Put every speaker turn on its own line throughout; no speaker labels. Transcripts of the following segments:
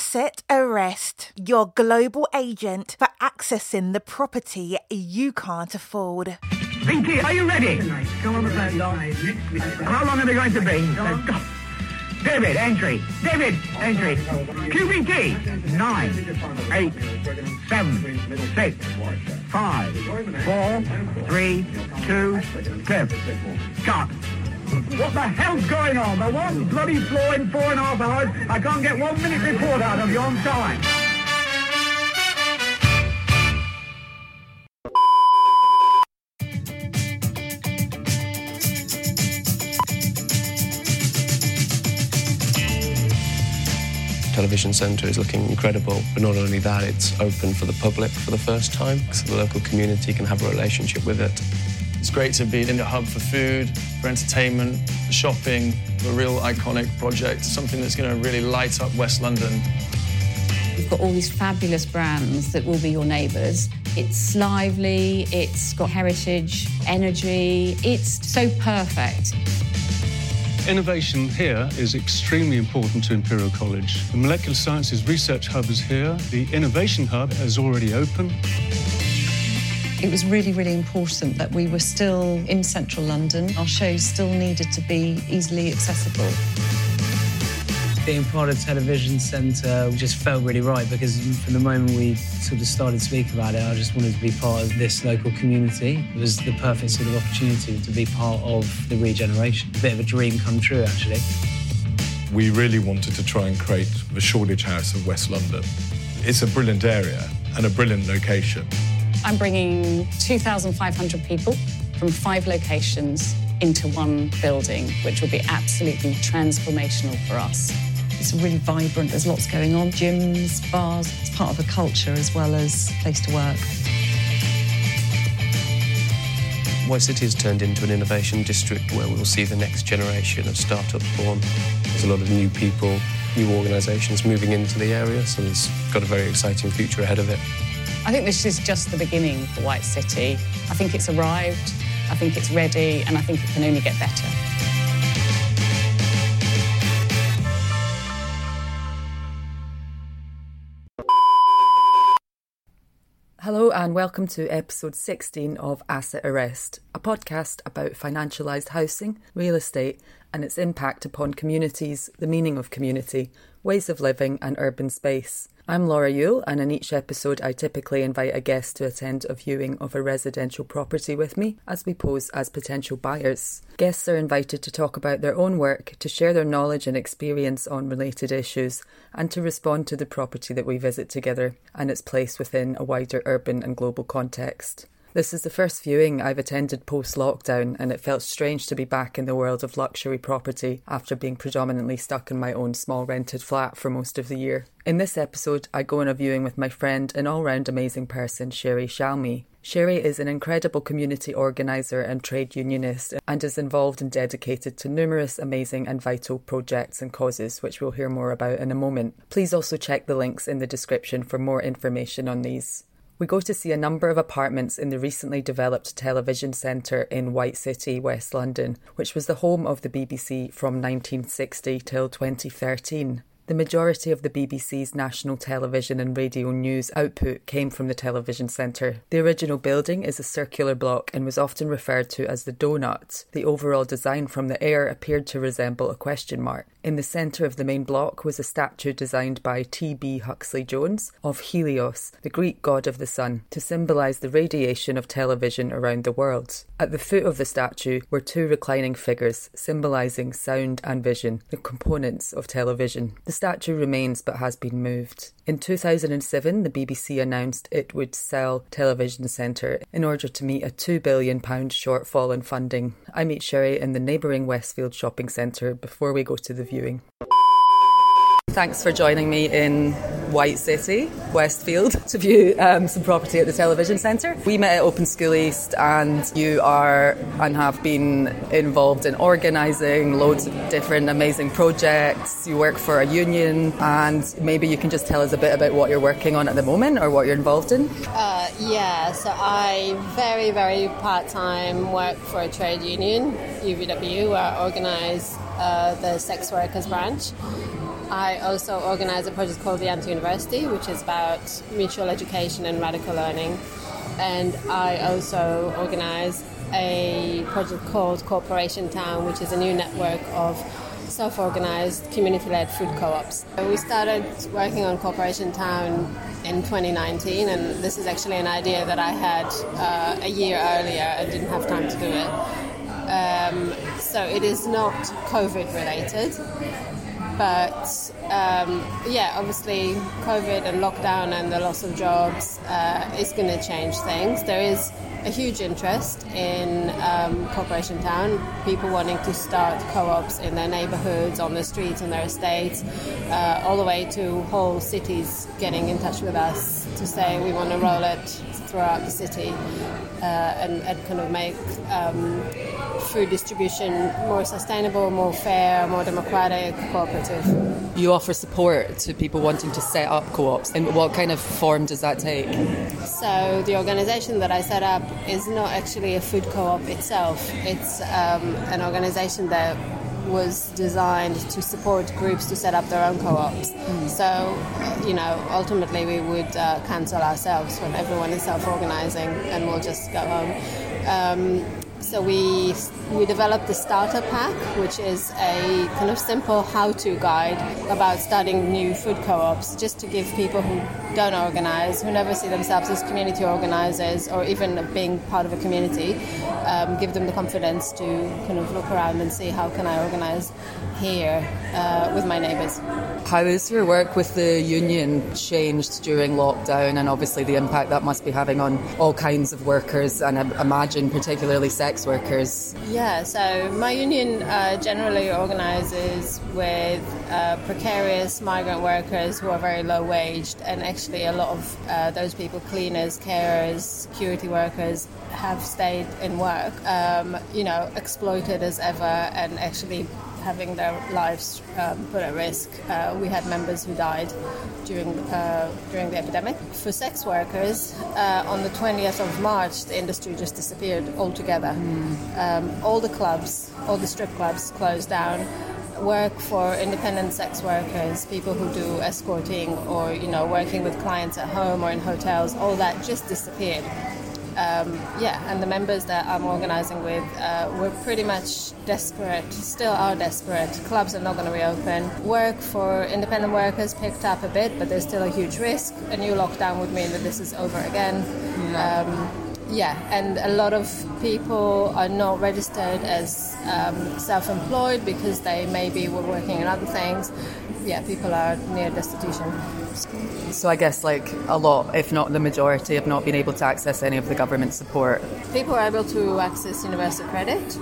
Asset Arrest, your global agent for accessing the property you can't afford.
Pinky, are you ready? Come on the How long are they going to be? Go. David, entry. David, entry. Key. Nine, eight, seven, six, five, four, three, two, clip. Cut. What the hell's going on? The one bloody floor in four and a half hours. I can't get one minute report out of you on time.
Television Centre is looking incredible, but not only that, it's open for the public for the first time, so the local community can have a relationship with it.
It's great to be in the hub for food, for entertainment, for shopping, a real iconic project, something that's going to really light up West London.
We've got all these fabulous brands that will be your neighbours. It's lively, it's got heritage, energy, it's so perfect.
Innovation here is extremely important to Imperial College. The Molecular Sciences Research Hub is here. The Innovation Hub is already open.
It was really, really important that we were still in central London. Our shows still needed to be easily accessible.
Being part of Television Centre just felt really right because from the moment we sort of started speaking about it, I just wanted to be part of this local community. It was the perfect sort of opportunity to be part of the regeneration. A bit of a dream come true, actually.
We really wanted to try and create the Shoreditch House of West London. It's a brilliant area and a brilliant location.
I'm bringing 2,500 people from five locations into one building, which will be absolutely transformational for us.
It's really vibrant, there's lots going on gyms, bars. It's part of a culture as well as a place to work.
White City has turned into an innovation district where we'll see the next generation of startups born. There's a lot of new people, new organisations moving into the area, so it's got a very exciting future ahead of it.
I think this is just the beginning for White City. I think it's arrived, I think it's ready, and I think it can only get better.
Hello, and welcome to episode 16 of Asset Arrest, a podcast about financialised housing, real estate, and its impact upon communities, the meaning of community, ways of living, and urban space. I'm Laura Yuile, and in each episode, I typically invite a guest to attend a viewing of a residential property with me as we pose as potential buyers. Guests are invited to talk about their own work, to share their knowledge and experience on related issues, and to respond to the property that we visit together and its place within a wider urban and global context. This is the first viewing I've attended post lockdown, and it felt strange to be back in the world of luxury property after being predominantly stuck in my own small rented flat for most of the year. In this episode, I go on a viewing with my friend and all round amazing person, Shiri Shalmy. Shiri is an incredible community organiser and trade unionist and is involved and dedicated to numerous amazing and vital projects and causes, which we'll hear more about in a moment. Please also check the links in the description for more information on these. We go to see a number of apartments in the recently developed television centre in White City, West London, which was the home of the BBC from 1960 till 2013. The majority of the BBC's national television and radio news output came from the television centre. The original building is a circular block and was often referred to as the Donut. The overall design from the air appeared to resemble a question mark. In the centre of the main block was a statue designed by T.B. Huxley Jones of Helios, the Greek god of the sun, to symbolise the radiation of television around the world. At the foot of the statue were two reclining figures symbolising sound and vision, the components of television. The statue remains but has been moved. In 2007, the BBC announced it would sell Television Centre in order to meet a £2 billion shortfall in funding. I meet Shiri in the neighbouring Westfield shopping centre before we go to the viewing. Thanks for joining me in White City, Westfield, to view um, some property at the television centre. We met at Open School East, and you are and have been involved in organising loads of different amazing projects. You work for a union, and maybe you can just tell us a bit about what you're working on at the moment or what you're involved in.
Uh, yeah, so I very, very part time work for a trade union, UVW, where I organise uh, the sex workers branch I also organize a project called the Anti University, which is about mutual education and radical learning. And I also organize a project called Cooperation Town, which is a new network of self organized, community led food co ops. We started working on Cooperation Town in 2019, and this is actually an idea that I had uh, a year earlier and didn't have time to do it. Um, so it is not COVID related, but um, yeah, obviously, COVID and lockdown and the loss of jobs uh, is going to change things. There is a huge interest in um, Cooperation Town, people wanting to start co ops in their neighborhoods, on the streets, on their estates, uh, all the way to whole cities getting in touch with us to say we want to roll it throughout the city uh, and, and, kind of make um, food distribution more sustainable, more fair, more democratic, cooperative.
You offer support to people wanting to set up co ops, and what kind of form does that take?
So, the organization that I set up is not actually a food co op itself, it's um, an organization that was designed to support groups to set up their own co-ops. Mm. So, you know, ultimately we would uh, cancel ourselves when everyone is self-organizing, and we'll just go home. Um, so we we developed the starter pack, which is a kind of simple how-to guide about starting new food co-ops, just to give people who don't organize, who never see themselves as community organizers or even being part of a community, um, give them the confidence to kind of look around and see how can I organize here uh, with my neighbours.
How has your work with the union changed during lockdown and obviously the impact that must be having on all kinds of workers and I imagine particularly sex workers?
Yeah, so my union uh, generally organises with uh, precarious migrant workers who are very low waged and actually a lot of uh, those people, cleaners, carers, security workers, have stayed in work, um, you know, exploited as ever and actually having their lives um, put at risk. Uh, we had members who died during uh, during the epidemic. For sex workers, uh, on the 20th of March, the industry just disappeared altogether. Mm. Um, all the clubs, all the strip clubs closed down. Work for independent sex workers, people who do escorting or you know working with clients at home or in hotels, all that just disappeared um, yeah, and the members that I'm organising with, uh, we're pretty much desperate, still are desperate. Clubs are not going to reopen. Work for independent workers picked up a bit, but there's still a huge risk. A new lockdown would mean that this is over again. Yeah. Um, yeah, and a lot of people are not registered as um, self employed because they maybe were working in other things. Yeah, people are near destitution.
So I guess like a lot, if not the majority, have not been able to access any of the government support.
People are able to access universal credit.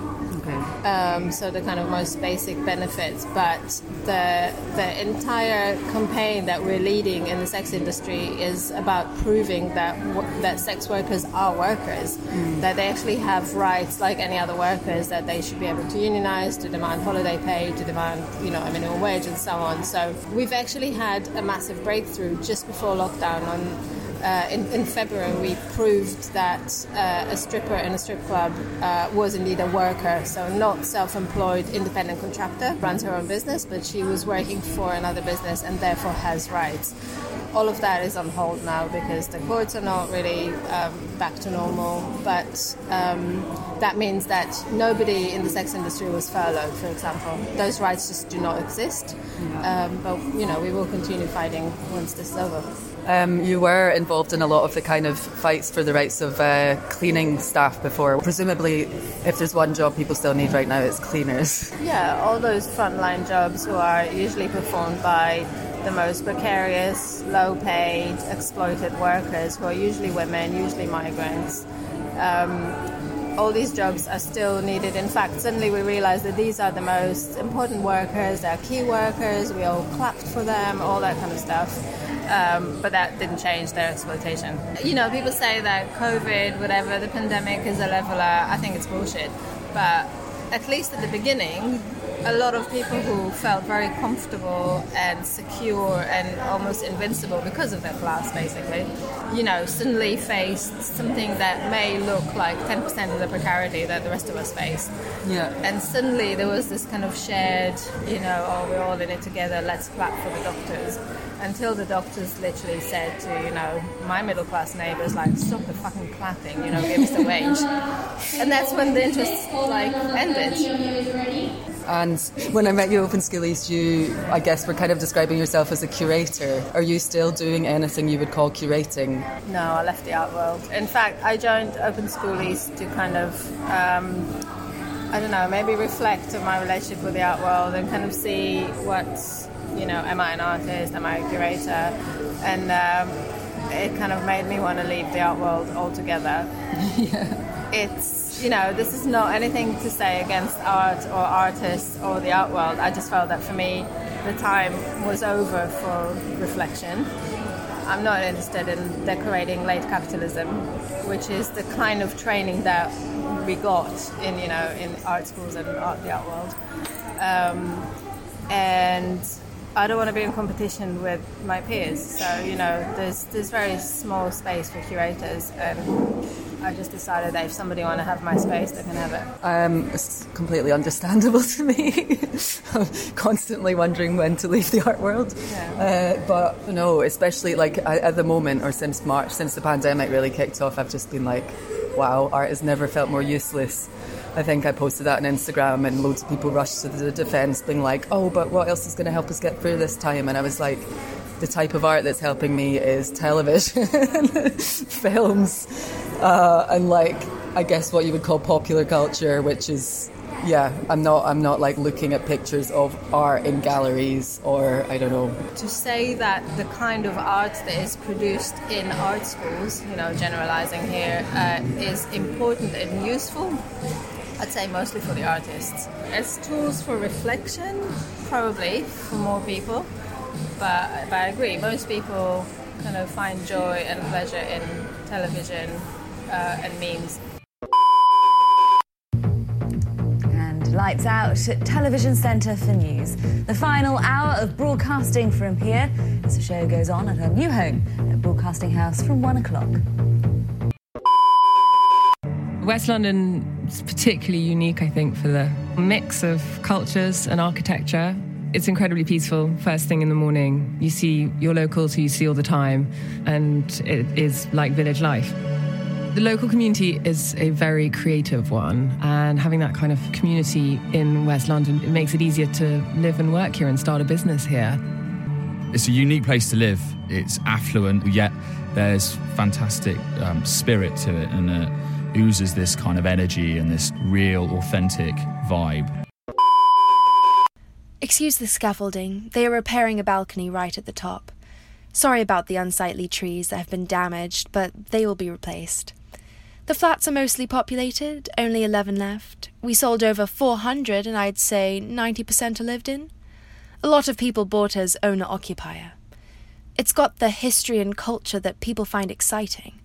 Um, so the kind of most basic benefits, but the the entire campaign that we're leading in the sex industry is about proving that that sex workers are workers, mm. that they actually have rights like any other workers, that they should be able to unionize, to demand holiday pay, to demand you know a minimum wage, and so on. So we've actually had a massive breakthrough just before lockdown on uh, in, in, February, we proved that uh, a stripper in a strip club uh, was indeed a worker, so not self-employed independent contractor, runs her own business, but she was working for another business and therefore has rights. All of that is on hold now because the courts are not really um, back to normal. But um, that means that nobody in the sex industry was furloughed, for example. Those rights just do not exist. Um, but you know, we will continue fighting once this is over.
Um, you were involved in a lot of the kind of fights for the rights of uh, cleaning staff before. Presumably, if there's one job people still need right now, it's cleaners.
Yeah, all those frontline jobs who are usually performed by the most precarious, low paid, exploited workers who are usually women, usually migrants. Um, all these jobs are still needed. In fact, suddenly we realize that these are the most important workers, they're key workers, we all clapped for them, all that kind of stuff. Um, but that didn't change their exploitation. You know, people say that COVID, whatever, the pandemic is a leveler. I think it's bullshit. But at least at the beginning, a lot of people who felt very comfortable and secure and almost invincible because of their class, basically, you know, suddenly faced something that may look like 10% of the precarity that the rest of us face.
Yeah.
And suddenly there was this kind of shared, you know, oh, we're all in it together, let's clap for the doctors. Until the doctors literally said to, you know, my middle class neighbours, like, stop the fucking clapping, you know, give us a wage. And that's when the interest, like, ended.
And when I met you at Open School East, you, I guess, were kind of describing yourself as a curator. Are you still doing anything you would call curating?
No, I left the art world. In fact, I joined Open School East to kind of, um, I don't know, maybe reflect on my relationship with the art world and kind of see what's, you know, am I an artist, am I a curator? And um, it kind of made me want to leave the art world altogether.
yeah.
It's, you know, this is not anything to say against art or artists or the art world. I just felt that for me, the time was over for reflection. I'm not interested in decorating late capitalism, which is the kind of training that we got in, you know, in art schools and art, the art world. Um, and I don't want to be in competition with my peers. So you know, there's there's very small space for curators, and I just decided that if somebody want to have my space, they can have it.
Um, it's completely understandable to me. I'm constantly wondering when to leave the art world.
Yeah.
Uh, but no, especially like at the moment or since March, since the pandemic really kicked off, I've just been like, wow, art has never felt more useless. I think I posted that on Instagram, and loads of people rushed to the defence, being like, "Oh, but what else is going to help us get through this time?" And I was like, "The type of art that's helping me is television, films, uh, and like I guess what you would call popular culture, which is." Yeah, I'm not. I'm not like looking at pictures of art in galleries or I don't know.
To say that the kind of art that is produced in art schools, you know, generalizing here, uh, is important and useful I'd say mostly for the artists. As tools for reflection, probably for more people, but, but I agree, most people kind of find joy and pleasure in television uh, and memes.
And lights out at Television Centre for News. The final hour of broadcasting from here as the show goes on at her new home at Broadcasting House from one o'clock.
West London is particularly unique, I think, for the mix of cultures and architecture. It's incredibly peaceful. First thing in the morning, you see your locals who you see all the time, and it is like village life. The local community is a very creative one, and having that kind of community in West London, it makes it easier to live and work here and start a business here.
It's a unique place to live. It's affluent, yet there's fantastic um, spirit to it, and it oozes this kind of energy and this real, authentic vibe.
Excuse the scaffolding. They are repairing a balcony right at the top. Sorry about the unsightly trees that have been damaged, but they will be replaced. The flats are mostly populated, only 11 left. We sold over 400, and I'd say 90% are lived in. A lot of people bought as owner occupier. It's got the history and culture that people find exciting.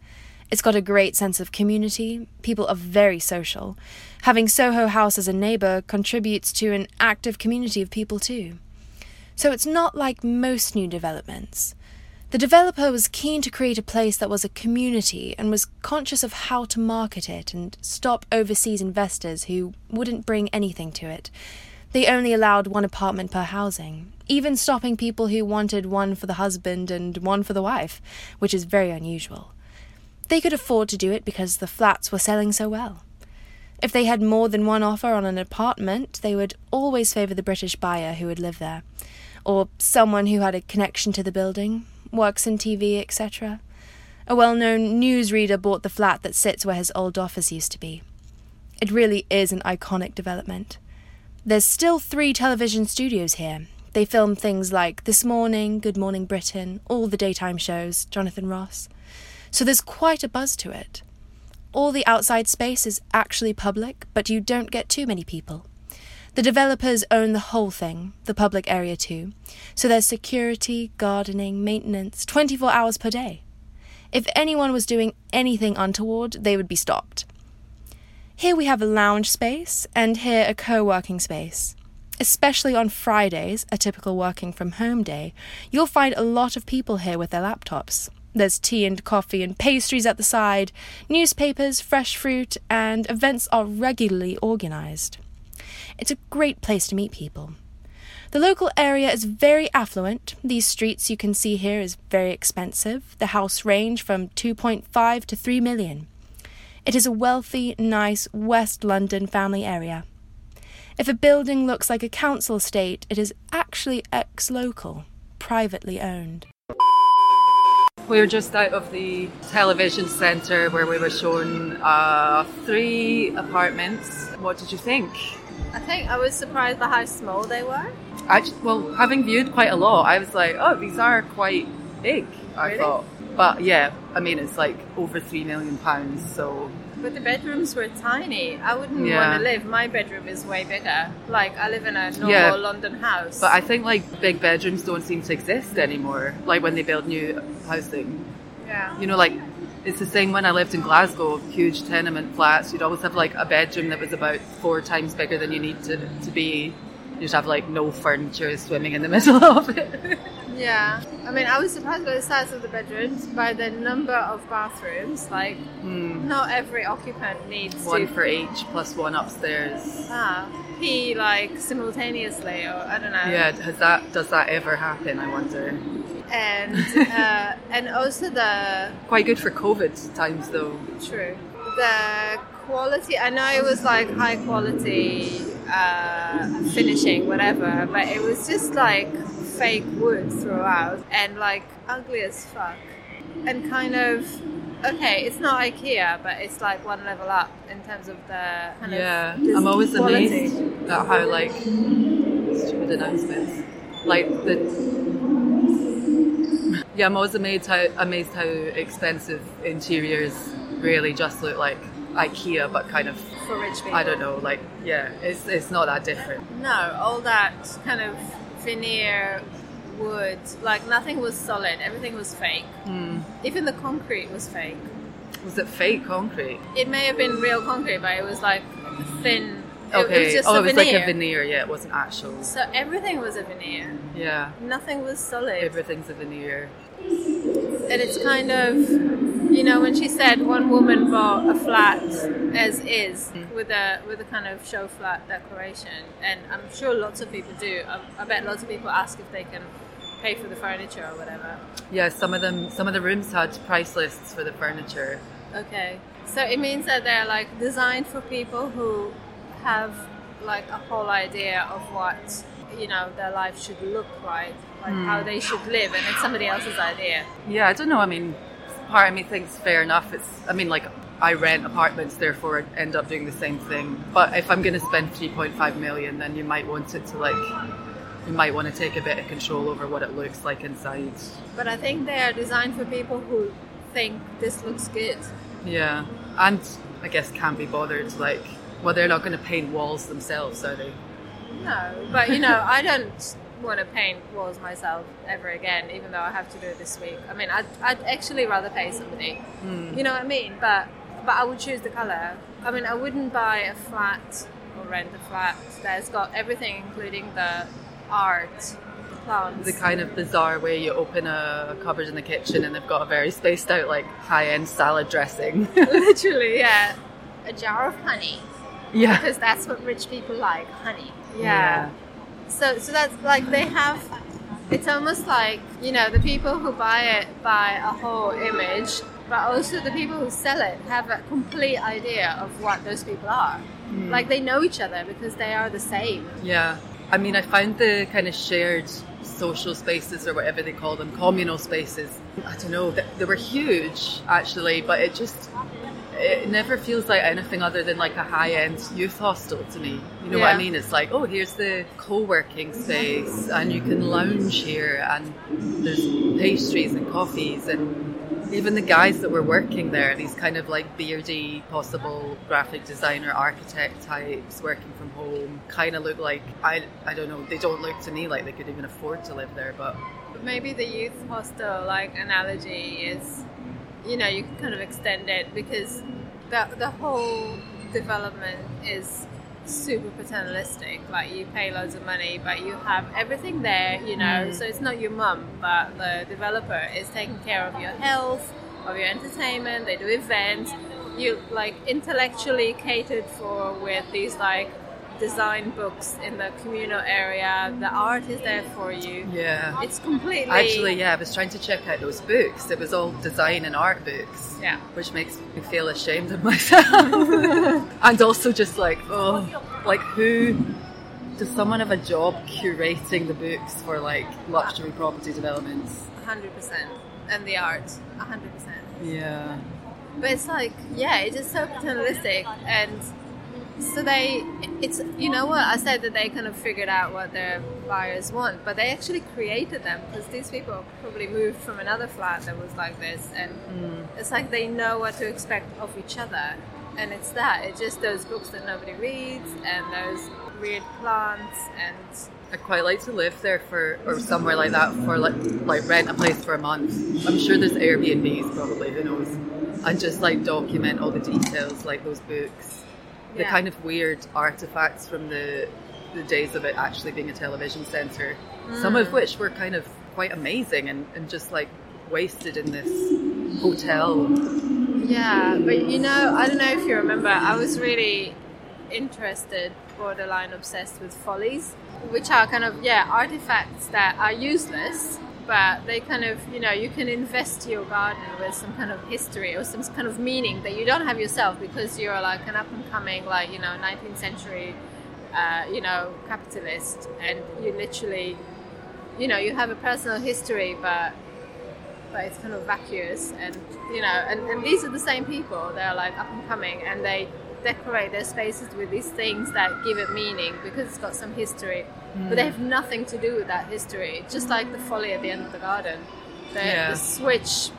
It's got a great sense of community. People are very social. Having Soho House as a neighbour contributes to an active community of people too. So it's not like most new developments. The developer was keen to create a place that was a community and was conscious of how to market it and stop overseas investors who wouldn't bring anything to it. They only allowed one apartment per housing, even stopping people who wanted one for the husband and one for the wife, which is very unusual. They could afford to do it because the flats were selling so well. If they had more than one offer on an apartment, they would always favour the British buyer who would live there, or someone who had a connection to the building, works in TV, etc. A well known newsreader bought the flat that sits where his old office used to be. It really is an iconic development. There's still three television studios here. They film things like This Morning, Good Morning Britain, all the daytime shows, Jonathan Ross. So there's quite a buzz to it. All the outside space is actually public, but you don't get too many people. The developers own the whole thing, the public area too, so there's security, gardening, maintenance, 24 hours per day. If anyone was doing anything untoward, they would be stopped. Here we have a lounge space, and here a co working space. Especially on Fridays, a typical working from home day, you'll find a lot of people here with their laptops. There's tea and coffee and pastries at the side, newspapers, fresh fruit, and events are regularly organised. It's a great place to meet people. The local area is very affluent. These streets you can see here is very expensive. The house range from 2.5 to 3 million. It is a wealthy, nice West London family area. If a building looks like a council estate, it is actually ex local, privately owned.
We were just out of the television centre where we were shown uh, three apartments. What did you think?
I think I was surprised by how small they were.
Actually, well, having viewed quite a lot, I was like, oh, these are quite big, I
Really?
thought. But yeah, I mean, it's like over three million pounds, so
But the bedrooms were tiny. I wouldn't
Yeah.
want to live. My bedroom is way bigger. Like I live in a normal
Yeah.
London house.
But I think like big bedrooms don't seem to exist anymore. Like when they build new housing,
yeah.
you know, like it's the same when I lived in Glasgow, huge tenement flats. You'd always have like a bedroom that was about four times bigger than you need to to be. You'd have like no furniture swimming in the middle of it.
Yeah. I mean, I was surprised by the size of the bedrooms, by the number of bathrooms. Like,
Hmm.
not every occupant needs
One
to
for each plus one upstairs.
ah, pee like simultaneously, or I don't know.
Yeah, has that does that ever happen? I wonder.
And uh, and also the
Quite good for COVID times though.
True. The quality, I know it was like high quality uh, finishing, whatever, but it was just like fake wood throughout and like ugly as fuck. And kind of, okay, it's not IKEA, but it's like one level up in terms of the kind
Yeah,
of.
I'm always
quality.
amazed at how like stupid announcements, like the. Yeah, I'm always amazed how amazed how expensive interiors really just look like IKEA, but kind of
For rich people.
I don't know, like yeah, it's it's not that different.
No, all that kind of veneer wood, like nothing was solid, everything was fake.
Hmm.
Even the concrete was fake.
Was it fake concrete?
It may have been real concrete, but it was like thin. it-
Okay,
it was just
oh,
a
it was
veneer.
like a veneer. Yeah, it wasn't actual.
So everything was a veneer.
Yeah,
Nothing was solid.
everything's a veneer.
And it's kind of, you know, when she said one woman bought a flat as is with a with a kind of show flat decoration, and I'm sure lots of people do. I, I bet lots of people ask if they can pay for the furniture or whatever.
Yeah, some of them, some of the rooms had price lists for the furniture.
Okay, so it means that they're like designed for people who have like a whole idea of what you know their life should look like, like
Hmm.
how they should live, and it's somebody else's idea.
Yeah, I don't know. I mean, part of me thinks fair enough. It's, I mean, like I rent apartments, therefore I end up doing the same thing. But if I'm going to spend 3.5 million, then you might want it to like, you might want to take a bit of control over what it looks like inside.
But I think they are designed for people who think this looks good.
Yeah, and I guess can't be bothered. Like, well, they're not going to paint walls themselves, are they?
No, but you know, I don't want to paint walls myself ever again, even though I have to do it this week. I mean, I'd, I'd actually rather pay somebody.
Hmm.
You know what I mean? But but I would choose the color. I mean, I wouldn't buy a flat or rent a flat that's got everything, including the art, the plants.
The kind of bizarre way you open a cupboard in the kitchen and they've got a very spaced out, like high end salad dressing.
Literally, yeah. A jar of honey.
Yeah.
Because that's what rich people like, honey.
Yeah.
Yeah. So so that's like they have it's almost like, you know, the people who buy it buy a whole image, but also the people who sell it have a complete idea of what those people are.
Mm.
Like they know each other because they are the same.
Yeah. I mean, I found the kind of shared social spaces or whatever they call them, communal spaces. I don't know, they, they were huge actually, but it just, it never feels like anything other than like a high end youth hostel to me. You know what I mean? It's like, oh, here's the co working space, and you can lounge here, and there's pastries and coffees and even the guys that were working there, these kind of like beardy, possible graphic designer, architect types working from home, kind of look like I, I don't know. They don't look to me like they could even afford to live there. But
But maybe the youth hostel like analogy is, you know, you can kind of extend it because the the whole development is super paternalistic. Like you pay loads of money, but you have everything there, you know.
Mm.
So it's not your mum, but the developer is taking care of your health, of your entertainment. They do events. You like intellectually catered for with these like design books in the communal area. The art is there for you.
Yeah.
It's completely
Actually, yeah, I was trying to check out those books. It was all design and art books.
Yeah.
Which makes me feel ashamed of myself. and also just like, oh, like who does someone have a job curating the books for like luxury property developments?
hundred percent. And the art, hundred percent.
Yeah.
But it's like, yeah, it's just so paternalistic, and so they, it's you know what I said that they kind of figured out what their buyers want, but they actually created them because these people probably moved from another flat that was like this, and
Mm.
it's like they know what to expect of each other, and it's that. It's just those books that nobody reads, and those weird plants, and
I'd quite like to live there for, or somewhere like that for like, like rent a place for a month. I'm sure there's Airbnbs probably, who knows? And just like document all the details, like those books, the
Yeah.
kind of weird artifacts from the the days of it actually being a television centre. Some of
Mm.
which were kind of quite amazing and, and just like wasted in this hotel.
Yeah, but you know, I don't know if you remember, I was really interested, borderline obsessed with follies, which are kind of, yeah, artifacts that are useless, but they kind of, you know, you can invest your garden with some kind of history or some kind of meaning that you don't have yourself because you're like an up and coming, like, you know, 19th century, uh, you know, capitalist, and you literally, you know, you have a personal history, but but it's kind of vacuous and you know and, and these are the same people. They're like up and coming and they decorate their spaces with these things that give it meaning because it's got some history but they
Mm.
have nothing to do with that history just like the folly at the end of the garden the,
Yeah.
the switch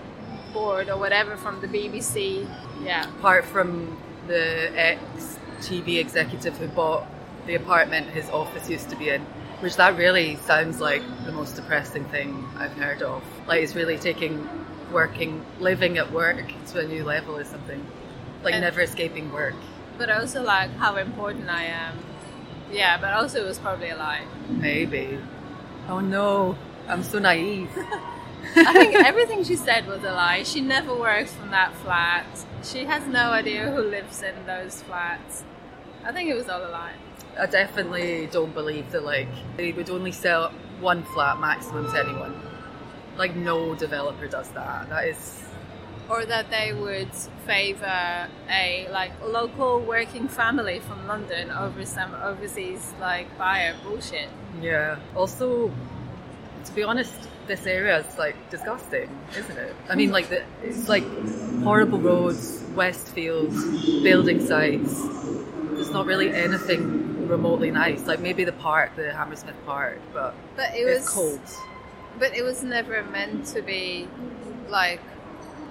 board or whatever from the bbc yeah
Apart from the ex TV executive who bought the apartment his office used to be in, which that really sounds like the most depressing thing I've heard of. Like it's really taking working, living at work to a new level or something. Like
And-
never escaping work.
But also like how important i am yeah but also it was probably a lie
Maybe. Oh no, I'm so naive.
I think everything she said was a lie. She never works from that flat. She has no idea who lives in those flats. I think it was all a lie.
I definitely don't believe that like they would only sell one flat maximum to anyone. Like no developer does that. That is
Or that they would favor a like local working family from London over some overseas like buyer bullshit.
Yeah. Also, to be honest, this area is like disgusting, isn't it? I mean, like the, it's like horrible roads, Westfield, building sites. There's not really anything remotely nice. Like maybe the park, the Hammersmith Park, but
But it
it's
was
cold.
But it was never meant to be like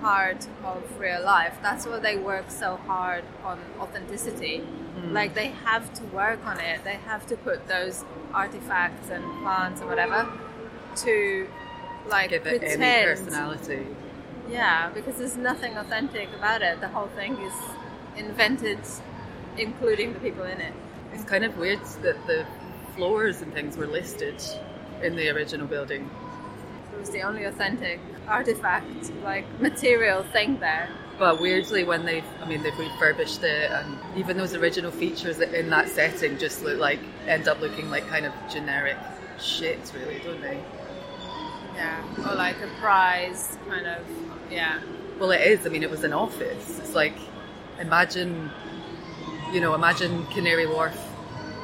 part of real life. That's why they work so hard on authenticity.
Mm.
Like they have to work on it. They have to put those artifacts and plants and whatever to like
Give it
pretend.
any personality.
Yeah, because there's nothing authentic about it. The whole thing is invented, including the people in it.
It's kind of weird that the floors and things were listed in the original building.
Was the only authentic artifact, like material thing there.
But weirdly, when they've, I mean, they've refurbished it, and even those original features in that setting just look like, end up looking like kind of generic shit, really, don't they?
Yeah, or like a prize kind of, yeah.
Well, it is. I mean, it was an office. It's like, imagine, you know, imagine Canary Wharf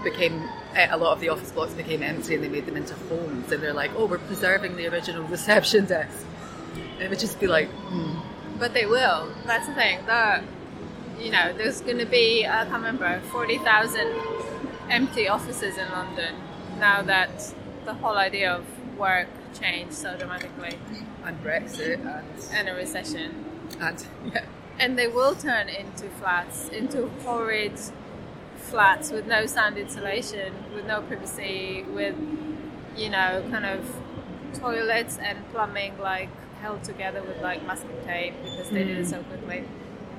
became, eh, a lot of the office blocks became empty and they made them into homes, and they're like, oh, we're preserving the original reception desk. It would just be like, hmm.
But they will. That's the thing. that you know, there's going to be, I can't remember, 40,000 empty offices in London now that the whole idea of work changed so dramatically.
And Brexit and...
And a recession.
And, yeah.
And they will turn into flats, into horrid flats with no sound insulation, with no privacy, with, you know, kind of toilets and plumbing like held together with like masking tape because they did it
Mm.
so quickly.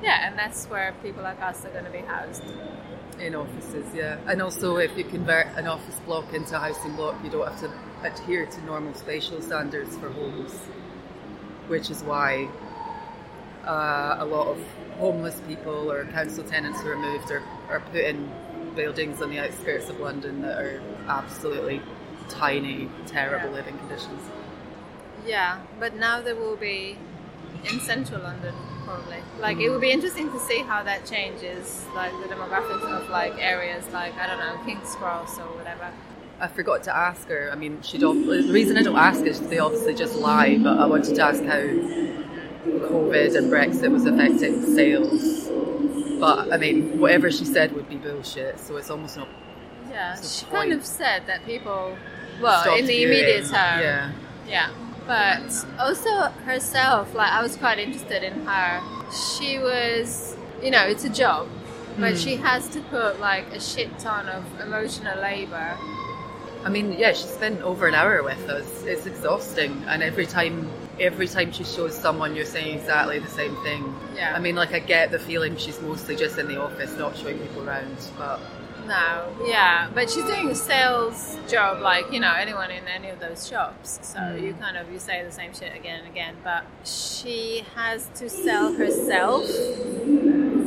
Yeah, and that's where people like us are going to be housed.
in offices, yeah. And also, if you convert an office block into a housing block, you don't have to adhere to normal spatial standards for homes, which is why uh, a lot of homeless people or council tenants who are moved are, are put in buildings on the outskirts of London that are absolutely tiny, terrible
Yeah.
living conditions.
Yeah, but now there will be in central London probably. Like it would be mm. interesting to see how that changes, like the demographics of like areas like I don't know King's Cross or whatever.
I forgot to ask her. I mean, she don't. The reason I don't ask is they obviously just lie. But I wanted to ask how COVID and Brexit was affecting sales. But I mean, whatever she said would be bullshit. So it's almost not.
Yeah, she kind of said that people, well,
Stopped
in the
viewing.
immediate term,
Yeah.
yeah. But also herself, like I was quite interested in her. She was, you know, it's a job, but
Mm.
she has to put like a shit ton of emotional labor.
I mean, yeah, she spent over an hour with us. It's exhausting, and every time, every time she shows someone, you're saying exactly the same thing.
Yeah.
I mean, like I get the feeling she's mostly just in the office, not showing people around. But
No, yeah, but she's doing a sales job like you know anyone in any of those shops. So
Mm.
you kind of you say the same shit again and again. But she has to sell herself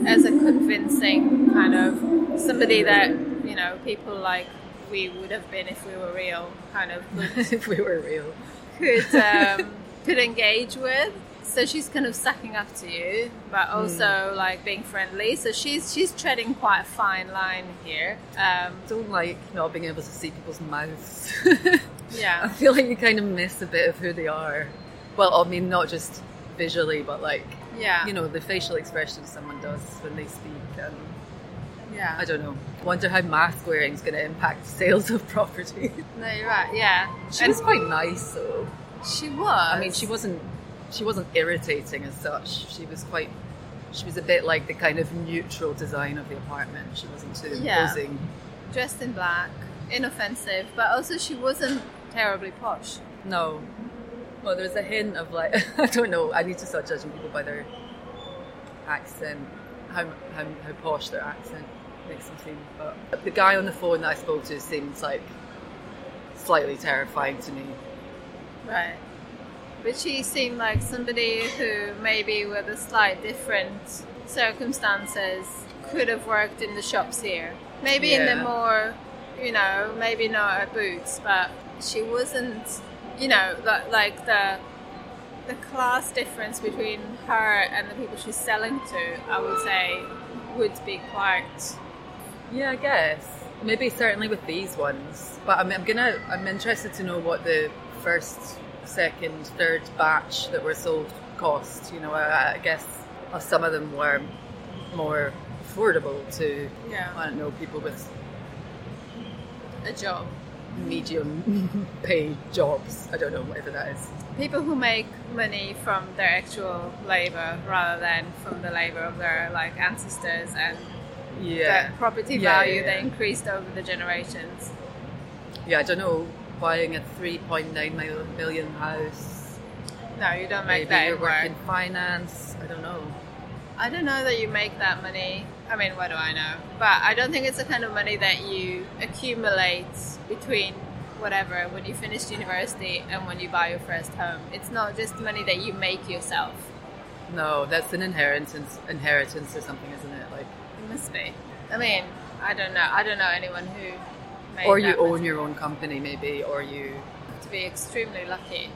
as a convincing kind of somebody that you know people like we would have been if we were real. Kind of
if we were real,
could um, could engage with. So she's kind of sucking up to you, but also like being friendly. So she's she's treading quite a fine line here. Um,
don't like not being able to see people's mouths.
Yeah.
I feel like you kind of miss a bit of who they are. Well, I mean, not just visually, but like,
Yeah.
you know, the facial expression someone does when they speak. And
Yeah.
I don't know. Wonder how mask wearing is going to impact sales of property.
No, you're right. Yeah,
She was quite nice, though.
She was.
I mean, she wasn't. She wasn't irritating as such. She was quite. She was a bit like the kind of neutral design of the apartment. She wasn't too
Yeah.
imposing.
dressed in black, inoffensive, but also she wasn't terribly posh.
No. Well, there's a hint of like I don't know. I need to start judging people by their accent, how how, how posh their accent makes them seem. But the guy on the phone that I spoke to seems like slightly terrifying to me.
Right. But she seemed like somebody who maybe with a slight different circumstances could have worked in the shops here. Maybe in the more, you know, maybe not at Boots, but she wasn't, you know, the, like the the class difference between her and the people she's selling to, I would say, would be quite.
Yeah, I guess maybe certainly with these ones. But I'm, I'm gonna. I'm interested to know what the first, second, third batch that were sold cost. You know, I, I guess uh, some of them were more affordable to.
Yeah.
I don't know people with
a job,
medium paid jobs. I don't know whatever that is.
people who make money from their actual labor rather than from the labor of their like ancestors and
Yeah.
the property
Yeah,
value
yeah,
that increased over the generations.
Yeah, I don't know. Buying a 3.9 mil- million house.
No, you don't make
Maybe
that
you're
in work.
working finance. I don't know.
I don't know that you make that money. I mean, what do I know? But I don't think it's the kind of money that you accumulate between whatever when you finish university and when you buy your first home. It's not just money that you make yourself.
No, that's an inheritance, inheritance or something, isn't it? Like,
It must be. I mean, I don't know. I don't know anyone who made
or you own your own company, maybe, or you
much to be extremely lucky.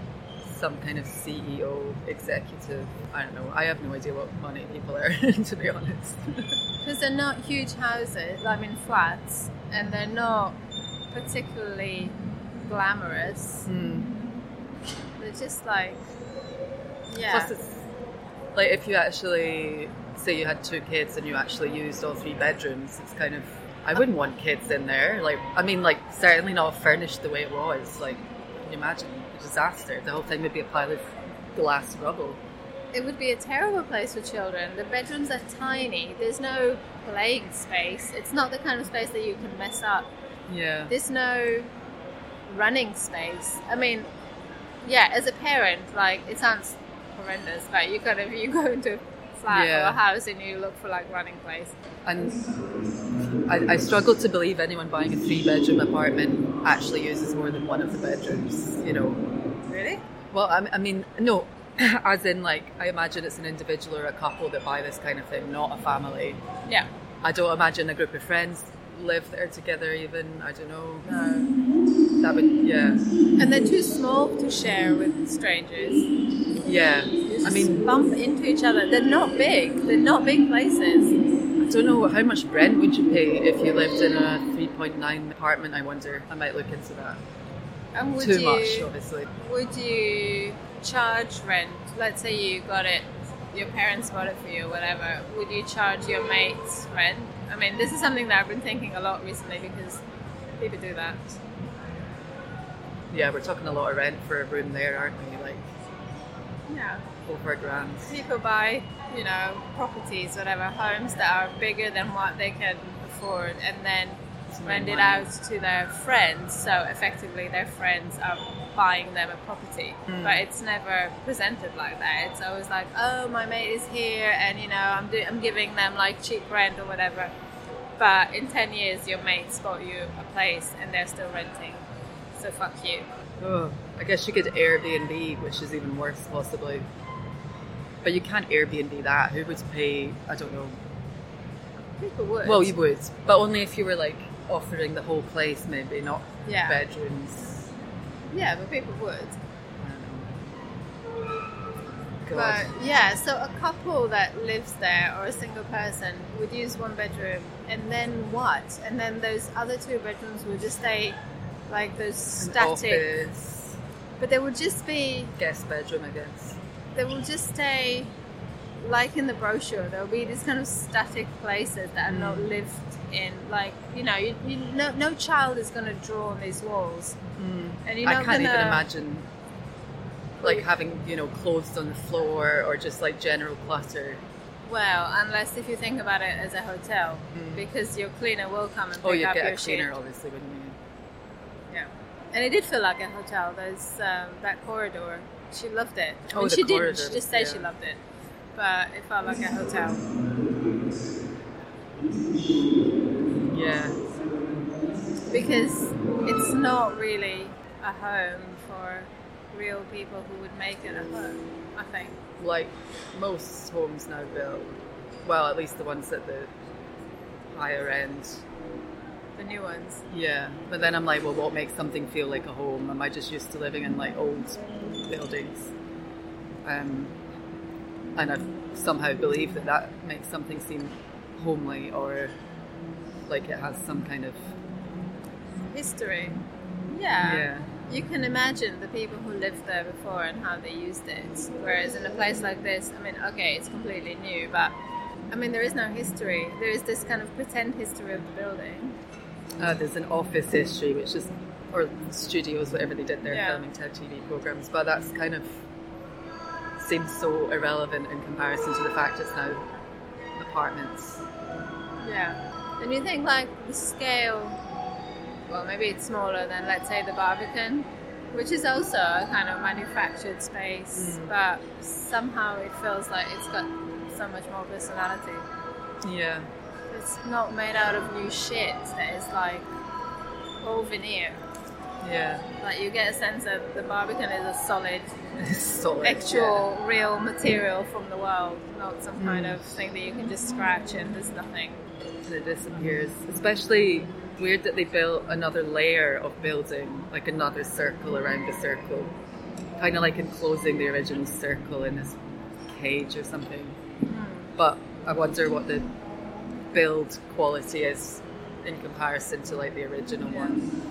some kind of CEO, executive. I don't know. I have no idea what money people earn, to be honest.
Because they're not huge houses, I mean flats, and they're not particularly glamorous.
Hmm.
They're just like, yeah.
Plus, it's like if you actually say you had two kids and you actually used all three bedrooms, it's kind of. I wouldn't want kids in there. Like, I mean, like certainly not furnished the way it was. Like, can you imagine a disaster? The whole thing would be a pile of glass rubble.
It would be a terrible place for children. The bedrooms are tiny. There's no playing space. It's not the kind of space that you can mess up.
Yeah.
There's no running space. I mean, yeah, as a parent, like it sounds horrendous, but you kind of you go into a flat or a house and you look for like running place.
And I, I struggle to believe anyone buying a three bedroom apartment actually uses more than one of the bedrooms, you know.
Really?
Well, I, I mean, no, as in, like, I imagine it's an individual or a couple that buy this kind of thing, not a family.
Yeah.
I don't imagine a group of friends live there together, even. I don't know.
No.
That would, yeah.
And they're too small to share with strangers.
Yeah. I mean,
bump into each other. They're not big. They're not big places.
I don't know how much rent would you pay if you lived in a 3.9 apartment. I wonder. I might look into that.
And would
Too
you,
much, obviously.
Would you charge rent? Let's say you got it, your parents bought it for you, or whatever. Would you charge your mates rent? I mean, this is something that I've been thinking a lot recently because people do that.
Yeah, we're talking a lot of rent for a room there, aren't we? Like
Yeah.
over a grand.
People buy, you know, properties, whatever, homes that are bigger than what they can afford, and then rent it out to their friends. So effectively, their friends are buying them a property,
Mm.
but it's never presented like that. It's always like, oh, my mate is here, and you know, I'm do- I'm giving them like cheap rent or whatever. But in ten years, your mates bought you a place, and they're still renting. So fuck you.
Oh, I guess you could Airbnb, which is even worse, possibly. But you can't Airbnb that. Who would pay? I don't know.
People would.
Well, you would, but only if you were like offering the whole place, maybe not
Yeah.
bedrooms.
Yeah, but people would.
Um, God.
But yeah, so a couple that lives there or a single person would use one bedroom, and then what? And then those other two bedrooms would just stay like those
An
static.
office,
But they would just be.
guest bedroom, I guess.
They will just stay like in the brochure. There will be these kind of static places that are not
Mm.
lived in. Like you know, you, you no, no child is going to draw on these walls, and you're
I can't
gonna,
even imagine like having you know clothes on the floor or just like general clutter.
Well, unless if you think about it as a hotel, because your cleaner will come and pick
Oh, you'd
up
get
your
a cleaner,
shit.
obviously, wouldn't you?
Yeah, and it did feel like a hotel. There's um, that corridor. She loved it.
Oh, the
she didn't. She just said she loved it, but it felt like a hotel.
Yeah.
because it's not really a home for real people who would make it a home. I think.
Like most homes now built, well, at least the ones at the higher end.
The new ones.
Yeah, but then I'm like, well, what makes something feel like a home? Am I just used to living in like old buildings? Um, and I've somehow believed that that makes something seem homely or like it has some kind of
History. Yeah.
Yeah.
You can imagine the people who lived there before and how they used it. Whereas in a place like this, I mean, okay, it's completely new, but I mean, there is no history. There is this kind of pretend history of the building.
Uh, there's an office history, which is, or studios, whatever they did there,
Yeah.
filming TV programs, but that's kind of seems so irrelevant in comparison to the fact it's now apartments.
Yeah. And you think like the scale, well, maybe it's smaller than, let's say, the Barbican, which is also a kind of manufactured space,
Mm.
but somehow it feels like it's got so much more personality.
Yeah.
It's not made out of new shit that is like all veneer.
Yeah.
Like you get a sense that the Barbican is a solid,
Solid,
actual, real material from the world, not some kind
Mm.
of thing that you can just scratch and there's nothing.
It disappears. Especially weird that they built another layer of building, like another circle around the circle. Kind of like enclosing the original circle in this cage or something. But I wonder what the build quality is in comparison to like the original one.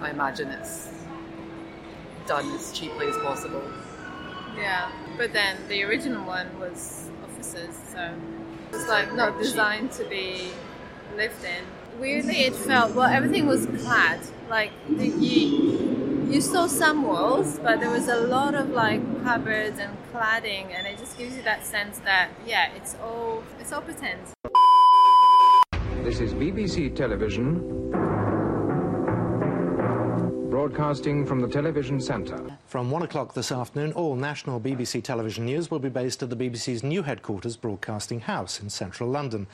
I imagine it's done as cheaply as possible.
Yeah, but then the original one was offices, so it was like not designed to be lived in. Weirdly, it felt well. Everything was clad. Like the, you, you saw some walls, but there was a lot of like cupboards and cladding, and it just gives you that sense that yeah, it's all it's all pretend.
This is BBC Television, broadcasting from the television centre.
From one o'clock this afternoon, all national BBC television news will be based at the BBC's new headquarters, Broadcasting House, in central London.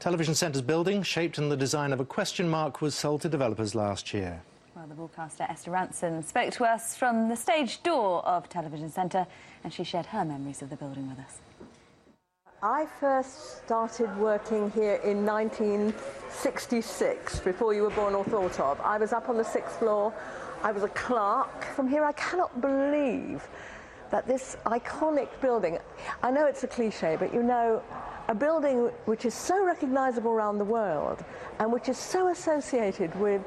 Television Centre's building, shaped in the design of a question mark, was sold to developers last year.
Well, the broadcaster Esther Rantzen spoke to us from the stage door of Television Centre and she shared her memories of the building with us.
I first started working here in 1966, before you were born or thought of. I was up on the sixth floor. I was a clerk. From here, I cannot believe that this iconic building, I know it's a cliche, but you know, a building which is so recognizable around the world and which is so associated with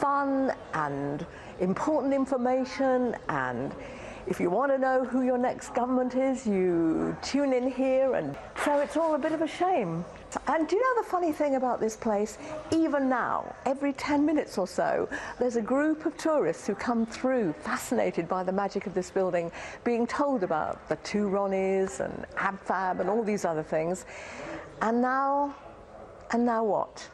fun and important information and if you want to know who your next government is, you tune in here, and so it's all a bit of a shame. And do you know the funny thing about this place? Even now, every 10 minutes or so, there's a group of tourists who come through, fascinated by the magic of this building, being told about the two Ronnies and AbFab and all these other things. And now, and now what?